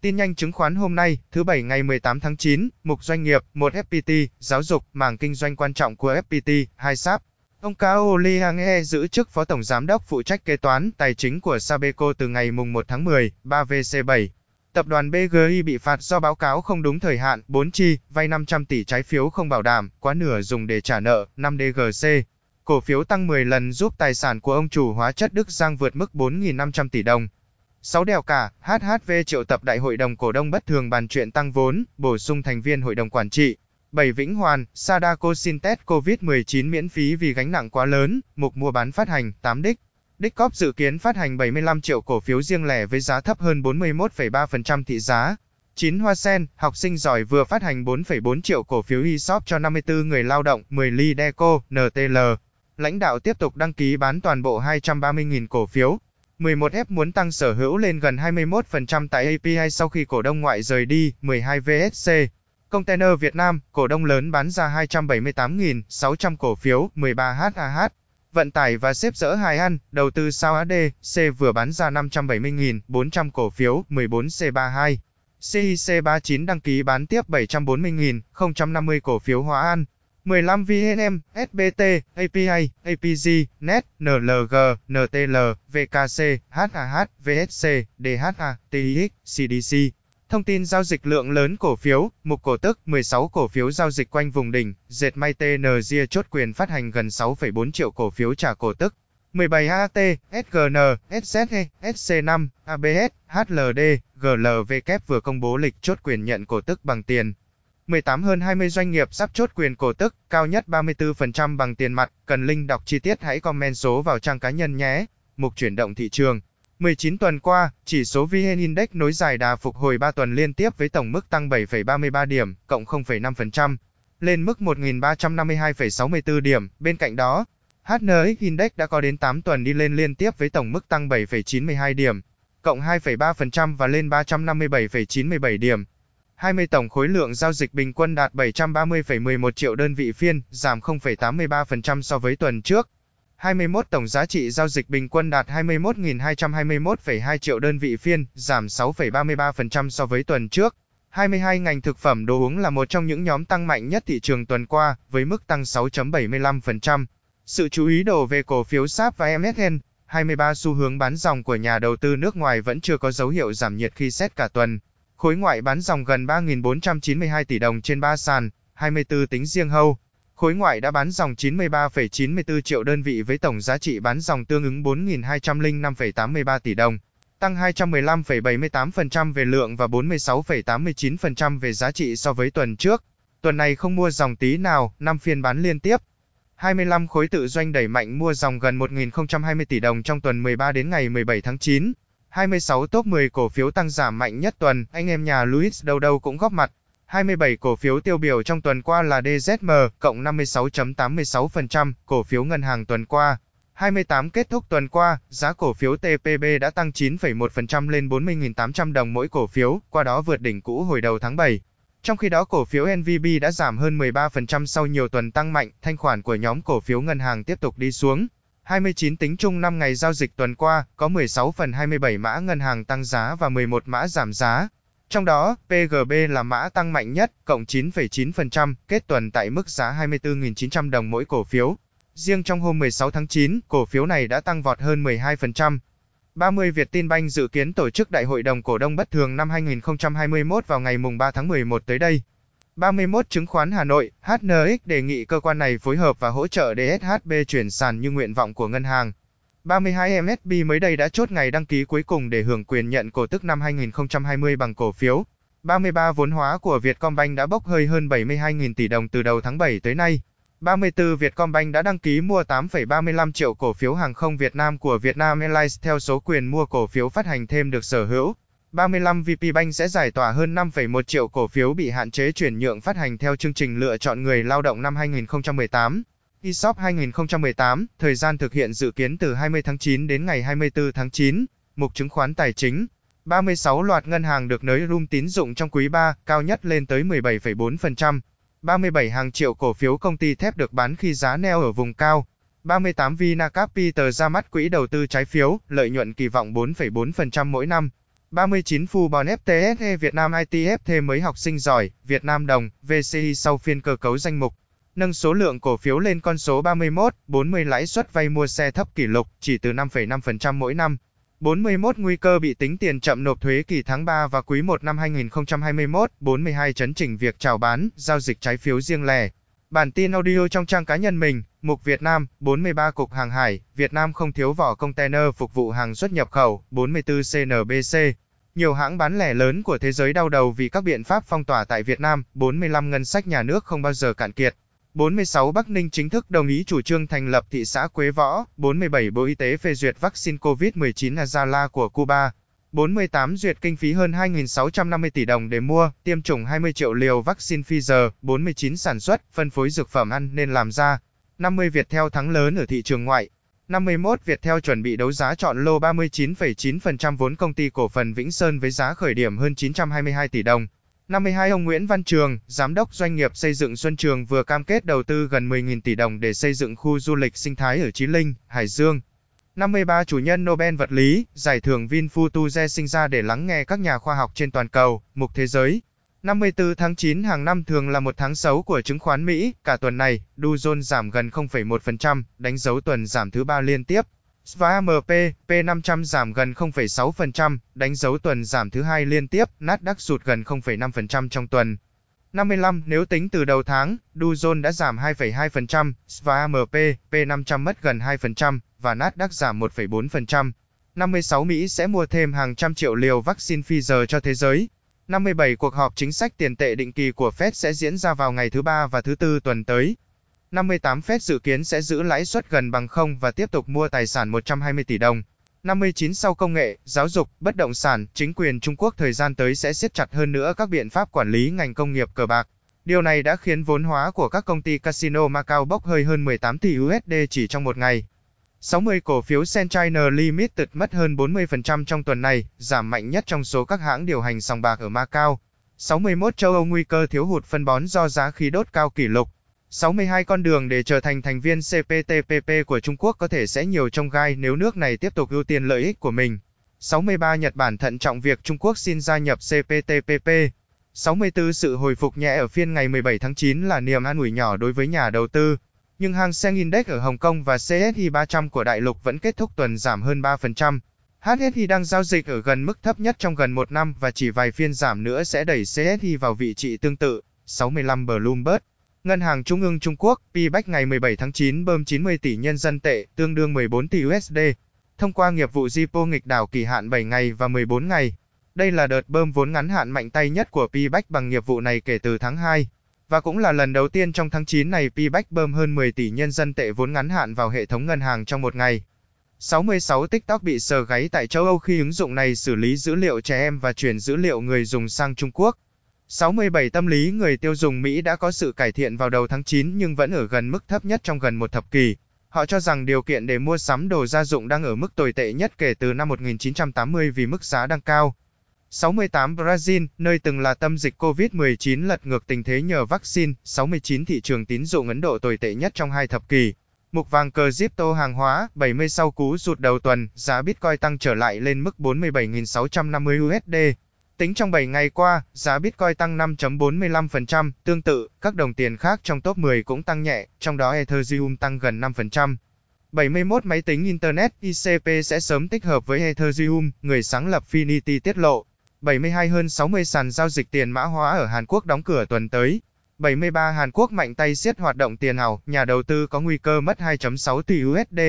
Tin nhanh chứng khoán hôm nay, thứ Bảy ngày 18 tháng 9, mục doanh nghiệp, 1 FPT, giáo dục, mảng kinh doanh quan trọng của FPT, 2 SAP. Ông Cao Liang e giữ chức Phó Tổng Giám đốc phụ trách kế toán, tài chính của Sabeco từ ngày mùng 1 tháng 10, 3VC7. Tập đoàn BGI bị phạt do báo cáo không đúng thời hạn, 4 chi, vay 500 tỷ trái phiếu không bảo đảm, quá nửa dùng để trả nợ, 5DGC. Cổ phiếu tăng 10 lần giúp tài sản của ông chủ hóa chất Đức Giang vượt mức 4.500 tỷ đồng. 6 đèo cả, HHV triệu tập đại hội đồng cổ đông bất thường bàn chuyện tăng vốn, bổ sung thành viên hội đồng quản trị. 7 Vĩnh Hoàn, Sadako xin test COVID-19 miễn phí vì gánh nặng quá lớn, mục mua bán phát hành, 8 đích. Dickcorp dự kiến phát hành 75 triệu cổ phiếu riêng lẻ với giá thấp hơn 41,3% thị giá. 9 Hoa Sen, học sinh giỏi vừa phát hành 4,4 triệu cổ phiếu ESOP cho 54 người lao động, 10 ly Deco, NTL. Lãnh đạo tiếp tục đăng ký bán toàn bộ 230.000 cổ phiếu. 11F muốn tăng sở hữu lên gần 21% tại API sau khi cổ đông ngoại rời đi, 12 VSC. Container Việt Nam, cổ đông lớn bán ra 278.600 cổ phiếu, 13 HAH. Vận tải và xếp dỡ Hải An, đầu tư sao ADC vừa bán ra 570.400 cổ phiếu, 14 C32. CIC39 đăng ký bán tiếp 740.050 cổ phiếu Hóa An. 15 VNM, SBT, API, APG, NET, NLG, NTL, VKC, HAH, VSC, DHA, TIX, CDC. Thông tin giao dịch lượng lớn cổ phiếu, mục cổ tức 16 cổ phiếu giao dịch quanh vùng đỉnh, dệt may TNG chốt quyền phát hành gần 6,4 triệu cổ phiếu trả cổ tức. 17 AT, SGN, SZE, SC5, ABS, HLD, GLVK vừa công bố lịch chốt quyền nhận cổ tức bằng tiền. 18 hơn 20 doanh nghiệp sắp chốt quyền cổ tức, cao nhất 34% bằng tiền mặt, cần link đọc chi tiết hãy comment số vào trang cá nhân nhé. Mục chuyển động thị trường. 19 tuần qua, chỉ số VN Index nối dài đà phục hồi 3 tuần liên tiếp với tổng mức tăng 7,33 điểm, cộng 0,5%, lên mức 1.352,64 điểm. Bên cạnh đó, HNX Index đã có đến 8 tuần đi lên liên tiếp với tổng mức tăng 7,92 điểm, cộng 2,3% và lên 357,97 điểm. 20 tổng khối lượng giao dịch bình quân đạt 730,11 triệu đơn vị phiên, giảm 0,83% so với tuần trước. 21 tổng giá trị giao dịch bình quân đạt 21.221,2 triệu đơn vị phiên, giảm 6,33% so với tuần trước. 22 ngành thực phẩm đồ uống là một trong những nhóm tăng mạnh nhất thị trường tuần qua, với mức tăng 6.75%. Sự chú ý đổ về cổ phiếu SAP và MSN, 23 xu hướng bán dòng của nhà đầu tư nước ngoài vẫn chưa có dấu hiệu giảm nhiệt khi xét cả tuần. Khối ngoại bán dòng gần 3.492 tỷ đồng trên 3 sàn, 24 tính riêng hâu. Khối ngoại đã bán dòng 93,94 triệu đơn vị với tổng giá trị bán dòng tương ứng 4.205,83 tỷ đồng, tăng 215,78% về lượng và 46,89% về giá trị so với tuần trước. Tuần này không mua dòng tí nào, 5 phiên bán liên tiếp. 25 khối tự doanh đẩy mạnh mua dòng gần 1.020 tỷ đồng trong tuần 13 đến ngày 17 tháng 9. 26 top 10 cổ phiếu tăng giảm mạnh nhất tuần, anh em nhà Louis đâu đâu cũng góp mặt. 27 cổ phiếu tiêu biểu trong tuần qua là DZM, cộng 56.86%, cổ phiếu ngân hàng tuần qua. 28 kết thúc tuần qua, giá cổ phiếu TPB đã tăng 9,1% lên 40.800 đồng mỗi cổ phiếu, qua đó vượt đỉnh cũ hồi đầu tháng 7. Trong khi đó cổ phiếu NVB đã giảm hơn 13% sau nhiều tuần tăng mạnh, thanh khoản của nhóm cổ phiếu ngân hàng tiếp tục đi xuống. 29 tính chung 5 ngày giao dịch tuần qua, có 16 phần 27 mã ngân hàng tăng giá và 11 mã giảm giá. Trong đó, PGB là mã tăng mạnh nhất, cộng 9,9%, kết tuần tại mức giá 24.900 đồng mỗi cổ phiếu. Riêng trong hôm 16 tháng 9, cổ phiếu này đã tăng vọt hơn 12%. 30 Việt Tin Banh dự kiến tổ chức Đại hội đồng cổ đông bất thường năm 2021 vào ngày mùng 3 tháng 11 tới đây. 31 Chứng khoán Hà Nội, HNX đề nghị cơ quan này phối hợp và hỗ trợ DSHB chuyển sàn như nguyện vọng của ngân hàng. 32 MSB mới đây đã chốt ngày đăng ký cuối cùng để hưởng quyền nhận cổ tức năm 2020 bằng cổ phiếu. 33 vốn hóa của Vietcombank đã bốc hơi hơn 72.000 tỷ đồng từ đầu tháng 7 tới nay. 34 Vietcombank đã đăng ký mua 8,35 triệu cổ phiếu hàng không Việt Nam của Vietnam Airlines theo số quyền mua cổ phiếu phát hành thêm được sở hữu. 35 VP Bank sẽ giải tỏa hơn 5,1 triệu cổ phiếu bị hạn chế chuyển nhượng phát hành theo chương trình lựa chọn người lao động năm 2018. ESOP 2018, thời gian thực hiện dự kiến từ 20 tháng 9 đến ngày 24 tháng 9. Mục chứng khoán tài chính. 36 loạt ngân hàng được nới room tín dụng trong quý 3, cao nhất lên tới 17,4%. 37 hàng triệu cổ phiếu công ty thép được bán khi giá neo ở vùng cao. 38 Vinacapital ra mắt quỹ đầu tư trái phiếu, lợi nhuận kỳ vọng 4,4% mỗi năm. 39 Fubon FTSE Việt Nam ITF thêm mấy học sinh giỏi, Việt Nam đồng, VCI sau phiên cơ cấu danh mục. Nâng số lượng cổ phiếu lên con số 31, 40 lãi suất vay mua xe thấp kỷ lục, chỉ từ 5,5% mỗi năm. 41 nguy cơ bị tính tiền chậm nộp thuế kỳ tháng 3 và quý 1 năm 2021, 42 chấn chỉnh việc chào bán, giao dịch trái phiếu riêng lẻ. Bản tin audio trong trang cá nhân mình, mục Việt Nam, 43 cục hàng hải, Việt Nam không thiếu vỏ container phục vụ hàng xuất nhập khẩu, 44 CNBC. Nhiều hãng bán lẻ lớn của thế giới đau đầu vì các biện pháp phong tỏa tại Việt Nam, 45 ngân sách nhà nước không bao giờ cạn kiệt. 46 Bắc Ninh chính thức đồng ý chủ trương thành lập thị xã Quế Võ, 47 Bộ Y tế phê duyệt vaccine COVID-19 Azala của Cuba, 48 duyệt kinh phí hơn 2.650 tỷ đồng để mua, tiêm chủng 20 triệu liều vaccine Pfizer, 49 sản xuất, phân phối dược phẩm ăn nên làm ra, 50 Viettel thắng lớn ở thị trường ngoại, 51 Viettel chuẩn bị đấu giá chọn lô 39,9% vốn công ty cổ phần Vĩnh Sơn với giá khởi điểm hơn 922 tỷ đồng. 52 Ông Nguyễn Văn Trường, Giám đốc doanh nghiệp xây dựng Xuân Trường vừa cam kết đầu tư gần 10.000 tỷ đồng để xây dựng khu du lịch sinh thái ở Chí Linh, Hải Dương. 53 Chủ nhân Nobel vật lý, giải thưởng Vinfutuze sinh ra để lắng nghe các nhà khoa học trên toàn cầu, mục thế giới. 54 tháng 9 hàng năm thường là một tháng xấu của chứng khoán Mỹ, cả tuần này, Dow Jones giảm gần 0,1%, đánh dấu tuần giảm thứ ba liên tiếp. S&P P500 giảm gần 0,6%, đánh dấu tuần giảm thứ hai liên tiếp, Nasdaq sụt gần 0,5% trong tuần. 55 Nếu tính từ đầu tháng, Dow Jones đã giảm 2,2%, S&P P500 mất gần 2% và Nasdaq giảm 1,4%. 56 Mỹ sẽ mua thêm hàng trăm triệu liều vaccine Pfizer cho thế giới. 57 Cuộc họp chính sách tiền tệ định kỳ của Fed sẽ diễn ra vào ngày thứ ba và thứ tư tuần tới. 58 Fed dự kiến sẽ giữ lãi suất gần bằng không và tiếp tục mua tài sản 120 tỷ đồng. 59 Sau công nghệ, giáo dục, bất động sản, chính quyền Trung Quốc thời gian tới sẽ siết chặt hơn nữa các biện pháp quản lý ngành công nghiệp cờ bạc. Điều này đã khiến vốn hóa của các công ty casino Macau bốc hơi hơn 18 tỷ USD chỉ trong một ngày. 60 cổ phiếu Senchina Limited mất hơn 40% trong tuần này, giảm mạnh nhất trong số các hãng điều hành sòng bạc ở Macau. 61 châu Âu nguy cơ thiếu hụt phân bón do giá khí đốt cao kỷ lục. 62 con đường để trở thành thành viên CPTPP của Trung Quốc có thể sẽ nhiều trong gai nếu nước này tiếp tục ưu tiên lợi ích của mình. 63 Nhật Bản thận trọng việc Trung Quốc xin gia nhập CPTPP. 64 Sự hồi phục nhẹ ở phiên ngày 17 tháng 9 là niềm an ủi nhỏ đối với nhà đầu tư nhưng hang Seng Index ở Hồng Kông và CSI 300 của đại lục vẫn kết thúc tuần giảm hơn 3%. HSI đang giao dịch ở gần mức thấp nhất trong gần một năm và chỉ vài phiên giảm nữa sẽ đẩy CSI vào vị trí tương tự. 65 Bloomberg Ngân hàng Trung ương Trung Quốc, PBAC ngày 17 tháng 9 bơm 90 tỷ nhân dân tệ, tương đương 14 tỷ USD, thông qua nghiệp vụ repo nghịch đảo kỳ hạn 7 ngày và 14 ngày. Đây là đợt bơm vốn ngắn hạn mạnh tay nhất của PBAC bằng nghiệp vụ này kể từ tháng 2. Và cũng là lần đầu tiên trong tháng 9 này Pback bơm hơn 10 tỷ nhân dân tệ vốn ngắn hạn vào hệ thống ngân hàng trong một ngày. 66 TikTok bị sờ gáy tại châu Âu khi ứng dụng này xử lý dữ liệu trẻ em và chuyển dữ liệu người dùng sang Trung Quốc. 67 Tâm lý người tiêu dùng Mỹ đã có sự cải thiện vào đầu tháng 9 nhưng vẫn ở gần mức thấp nhất trong gần một thập kỷ. Họ cho rằng điều kiện để mua sắm đồ gia dụng đang ở mức tồi tệ nhất kể từ năm 1980 vì mức giá đang cao. 68 Brazil, nơi từng là tâm dịch COVID-19 lật ngược tình thế nhờ vaccine, 69 thị trường tín dụng Ấn Độ tồi tệ nhất trong hai thập kỷ. Mục vàng cờ Zipto hàng hóa, 70 sau cú rụt đầu tuần, giá Bitcoin tăng trở lại lên mức 47.650 USD. Tính trong 7 ngày qua, giá Bitcoin tăng 5.45%, tương tự, các đồng tiền khác trong top 10 cũng tăng nhẹ, trong đó Ethereum tăng gần 5%. 71 máy tính Internet ICP sẽ sớm tích hợp với Ethereum, người sáng lập Finity tiết lộ. 72 hơn 60 sàn giao dịch tiền mã hóa ở Hàn Quốc đóng cửa tuần tới. 73 Hàn Quốc mạnh tay siết hoạt động tiền ảo, nhà đầu tư có nguy cơ mất 2.6 tỷ USD.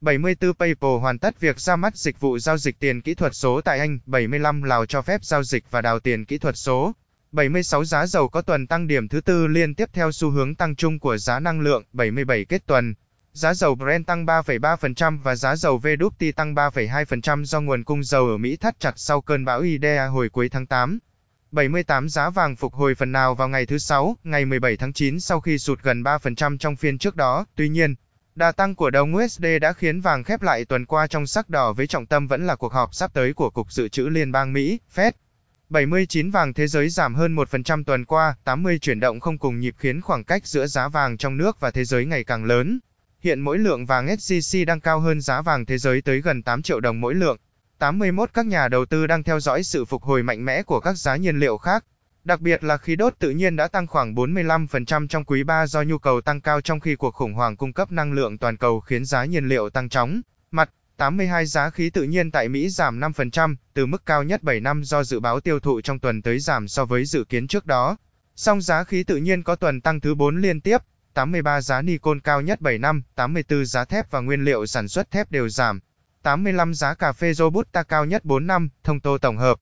74 PayPal hoàn tất việc ra mắt dịch vụ giao dịch tiền kỹ thuật số tại Anh, 75 Lào cho phép giao dịch và đào tiền kỹ thuật số. 76 giá dầu có tuần tăng điểm thứ tư liên tiếp theo xu hướng tăng chung của giá năng lượng, 77 kết tuần. Giá dầu Brent tăng 3,3% và giá dầu WTI tăng 3,2% do nguồn cung dầu ở Mỹ thắt chặt sau cơn bão Idea hồi cuối tháng 8. 78 giá vàng phục hồi phần nào vào ngày thứ Sáu, ngày 17 tháng 9 sau khi sụt gần 3% trong phiên trước đó. Tuy nhiên, đà tăng của đồng USD đã khiến vàng khép lại tuần qua trong sắc đỏ với trọng tâm vẫn là cuộc họp sắp tới của Cục Dự trữ Liên bang Mỹ, Fed. 79 vàng thế giới giảm hơn 1% tuần qua, 80 chuyển động không cùng nhịp khiến khoảng cách giữa giá vàng trong nước và thế giới ngày càng lớn. Hiện mỗi lượng vàng SJC đang cao hơn giá vàng thế giới tới gần 8 triệu đồng mỗi lượng. 81 các nhà đầu tư đang theo dõi sự phục hồi mạnh mẽ của các giá nhiên liệu khác. Đặc biệt là khí đốt tự nhiên đã tăng khoảng 45% trong quý 3 do nhu cầu tăng cao trong khi cuộc khủng hoảng cung cấp năng lượng toàn cầu khiến giá nhiên liệu tăng chóng. Mặt 82 giá khí tự nhiên tại Mỹ giảm 5%, từ mức cao nhất 7 năm do dự báo tiêu thụ trong tuần tới giảm so với dự kiến trước đó. Song giá khí tự nhiên có tuần tăng thứ 4 liên tiếp, 83 giá Nikon cao nhất 7 năm, 84 giá thép và nguyên liệu sản xuất thép đều giảm. 85 giá cà phê Robusta cao nhất 4 năm, thông tô tổng hợp.